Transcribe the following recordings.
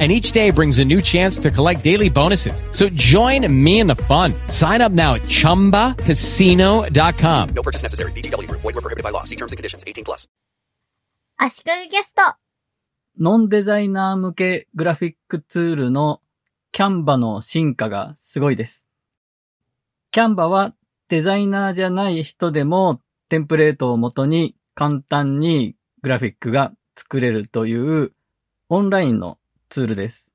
and each day brings a new chance to collect daily bonuses. So join me in the fun. Sign up now at ChumbaCasino.com. No purchase necessary. VGW Group. Void were prohibited by law. See terms and conditions. 18 plus. 足利ゲスト。ノンデザイナー向けグラフィックツールのキャンバの進化がすごいです。キャンバはデザイナーじゃない人でもテンプレートをもとに簡単にグラフィックが作れるというオンラインのツールです。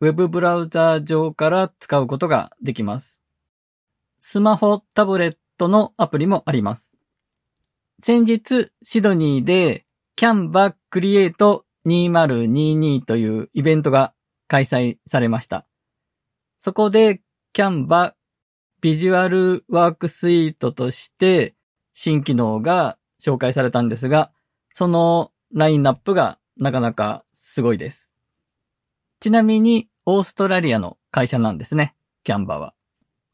ウェブブラウザー上から使うことができます。スマホ、タブレットのアプリもあります。先日、シドニーでキャンバクリエイト2022というイベントが開催されました。そこでキャンバビジュアルワークスイートとして新機能が紹介されたんですが、そのラインナップがなかなかすごいです。ちなみにオーストラリアの会社なんですね、キャンバは。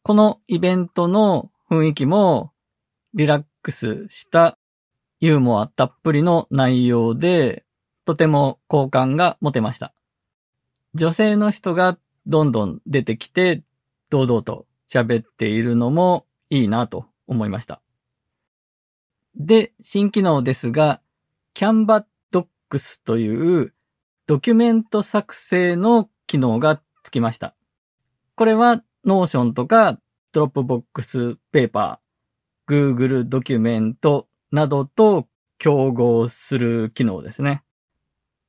このイベントの雰囲気もリラックスしたユーモアたっぷりの内容で、とても好感が持てました。女性の人がどんどん出てきて、堂々と喋っているのもいいなと思いました。で、新機能ですが、Canva Docs というドキュメント作成の機能がつきました。これは Notion とか Dropbox Paper、Google ドキュメントなどと競合する機能ですね。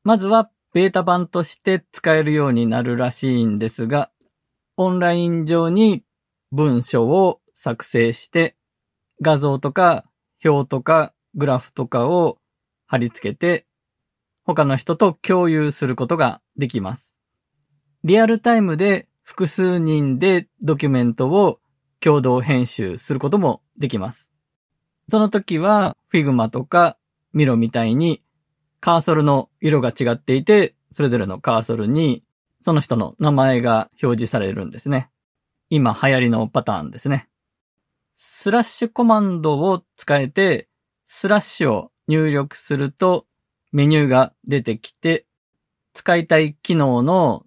まずはベータ版として使えるようになるらしいんですが、オンライン上に文章を作成して、画像とか表とかグラフとかを貼り付けて、他の人と共有することができます。リアルタイムで複数人でドキュメントを共同編集することもできます。その時は Figma とか Miro みたいにカーソルの色が違っていて、それぞれのカーソルにその人の名前が表示されるんですね。今流行りのパターンですね。スラッシュコマンドを使えて、スラッシュを入力するとメニューが出てきて、使いたい機能の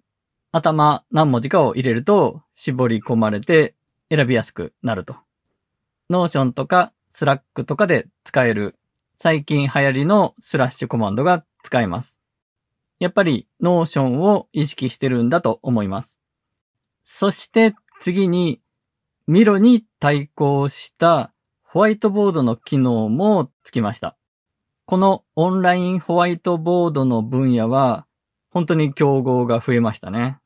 頭何文字かを入れると絞り込まれて選びやすくなると。ノーションとかスラックとかで使える最近流行りのスラッシュコマンドが使えます。やっぱりノーションを意識してるんだと思います。そして次にミロに対抗したホワイトボードの機能もつきました。このオンラインホワイトボードの分野は本当に競合が増えましたね。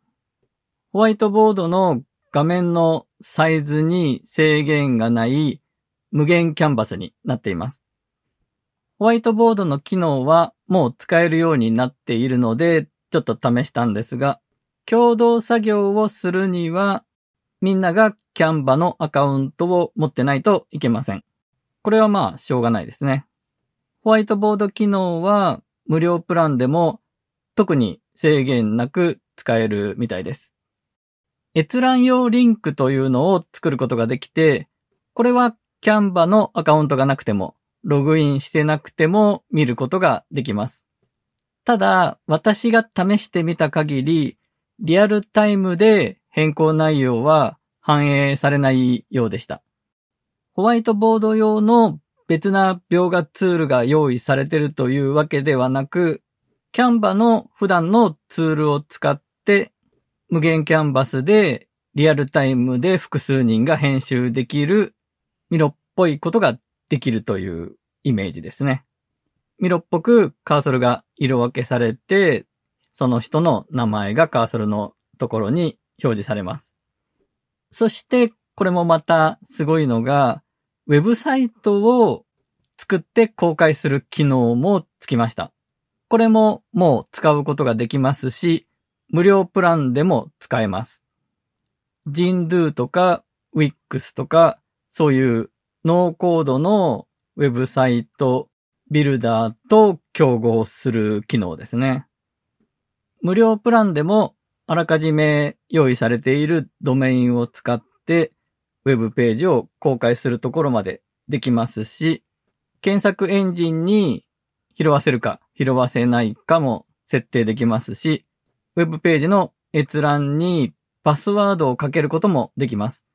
ホワイトボードの画面のサイズに制限がない無限キャンバスになっています。ホワイトボードの機能はもう使えるようになっているので、ちょっと試したんですが、共同作業をするには、みんながキャンバのアカウントを持ってないといけません。これはまあ、しょうがないですね。ホワイトボード機能は無料プランでも特に制限なく使えるみたいです。閲覧用リンクというのを作ることができて、これはキャンバのアカウントがなくても、ログインしてなくても見ることができます。ただ、私が試してみた限り、リアルタイムで変更内容は反映されないようでした。ホワイトボード用の別な描画ツールが用意されてるというわけではなく、キャンバの普段のツールを使って、無限キャンバスでリアルタイムで複数人が編集できるミロっぽいことができるというイメージですね。ミロっぽくカーソルが色分けされて、その人の名前がカーソルのところに表示されます。そして、これもまたすごいのが、ウェブサイトを作って公開する機能もつきました。これももう使うことができますし、無料プランでも使えます。Jindoo とか Wix とか、そういうノーコードのウェブサイトビルダーと競合する機能ですね。無料プランでもあらかじめ用意されているドメインを使ってウェブページを公開するところまでできますし、検索エンジンに拾わせるか拾わせないかも設定できますし、ウェブページの閲覧にパスワードをかけることもできます。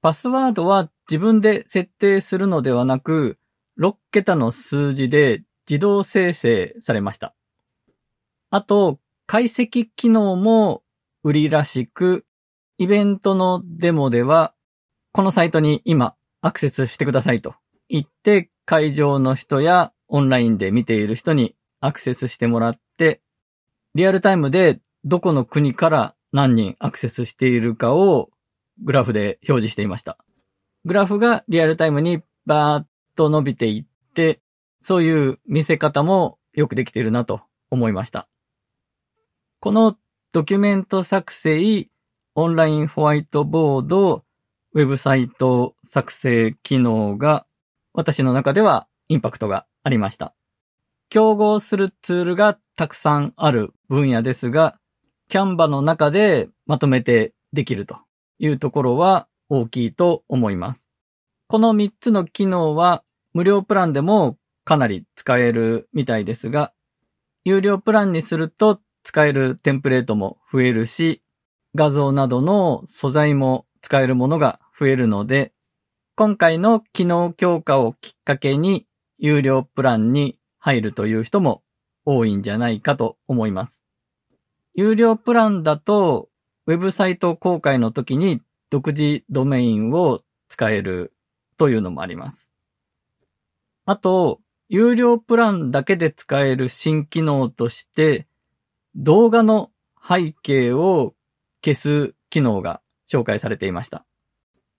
パスワードは自分で設定するのではなく、6桁の数字で自動生成されました。あと、解析機能も売りらしく、イベントのデモでは、このサイトに今アクセスしてくださいと言って会場の人やオンラインで見ている人にアクセスしてもらって、リアルタイムでどこの国から何人アクセスしているかをグラフで表示していました。グラフがリアルタイムにバーッと伸びていって、そういう見せ方もよくできているなと思いました。このドキュメント作成、オンラインホワイトボード、ウェブサイト作成機能が私の中ではインパクトがありました。競合するツールがたくさんある分野ですが、キャンバの中でまとめてできるというところは大きいと思います。この3つの機能は無料プランでもかなり使えるみたいですが、有料プランにすると使えるテンプレートも増えるし、画像などの素材も使えるものが増えるので、今回の機能強化をきっかけに有料プランに入るという人も多いんじゃないかと思います。有料プランだと、ウェブサイト公開の時に独自ドメインを使えるというのもあります。あと、有料プランだけで使える新機能として、動画の背景を消す機能が紹介されていました。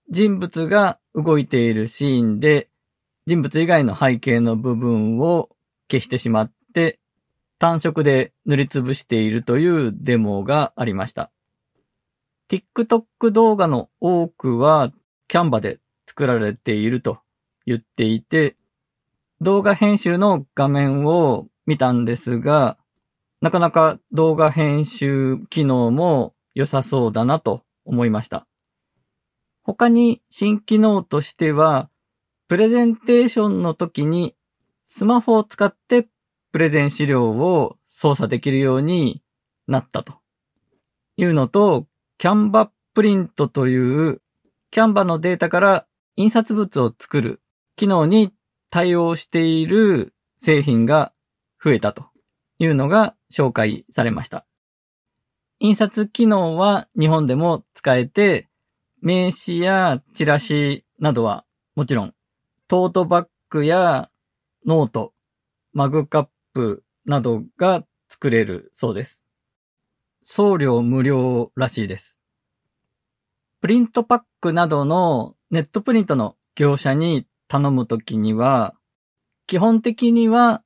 人物が動いているシーンで、人物以外の背景の部分を消してしまって、単色で塗りつぶしているというデモがありました。TikTok 動画の多くはキャンバで作られていると言っていて、動画編集の画面を見たんですが、なかなか動画編集機能も良さそうだなと思いました。他に新機能としては、プレゼンテーションの時にスマホを使ってプレゼン資料を操作できるようになったというのと、キャンバプリントというキャンバのデータから印刷物を作る機能に対応している製品が増えたというのが紹介されました。印刷機能は日本でも使えて、名刺やチラシなどはもちろん、トートバッグやノート、マグカップなどが作れるそうです。送料無料らしいです。プリントパックなどのネットプリントの業者に頼むときには、基本的には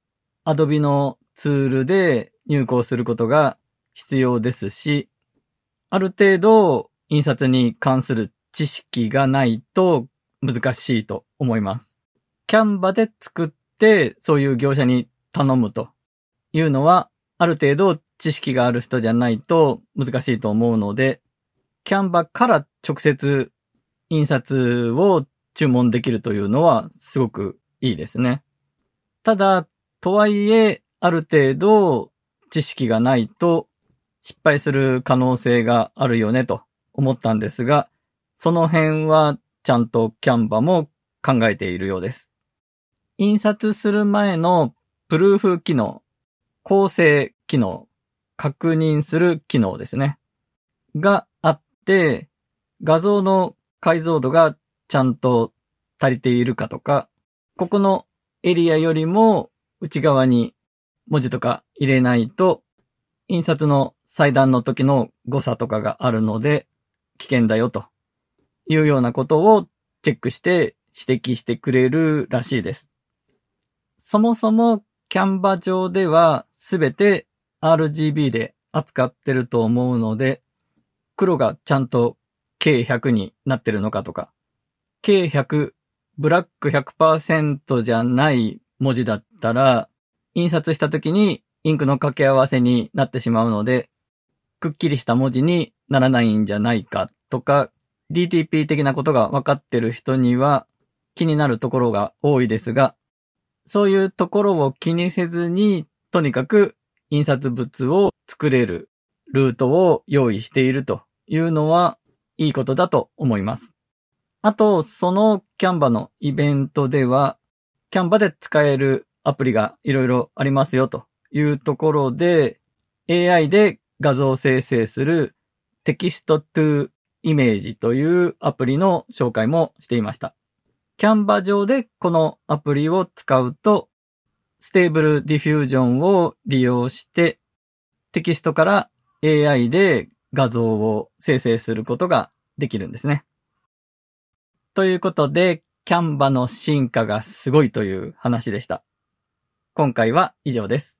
Adobe のツールで入稿することが必要ですし、ある程度印刷に関する知識がないと難しいと思います。キャンバで作ってそういう業者に頼むというのはある程度知識がある人じゃないと難しいと思うので、キャンバから直接印刷を注文できるというのはすごくいいですね。ただ、とはいえ、ある程度知識がないと失敗する可能性があるよねと思ったんですが、その辺はちゃんとキャンバも考えているようです。印刷する前のプルーフ機能、構成機能、確認する機能ですね。があって、画像の解像度がちゃんと足りているかとか、ここのエリアよりも内側に文字とか入れないと、印刷の裁断の時の誤差とかがあるので、危険だよというようなことをチェックして指摘してくれるらしいです。そもそもキャンバ上ではすべて RGB で扱ってると思うので、黒がちゃんと K100 になってるのかとか、K100、ブラック100%じゃない文字だったら、印刷した時にインクの掛け合わせになってしまうので、くっきりした文字にならないんじゃないかとか、DTP 的なことが分かってる人には気になるところが多いですが、そういうところを気にせずに、とにかく印刷物を作れるルートを用意しているというのはいいことだと思います。あと、そのキャンバのイベントでは、キャンバで使えるアプリがいろいろありますよというところで、AI で画像生成するテキストトゥイメージというアプリの紹介もしていました。キャンバ上でこのアプリを使うと、ステーブルディフュージョンを利用してテキストから AI で画像を生成することができるんですね。ということで、キャンバの進化がすごいという話でした。今回は以上です。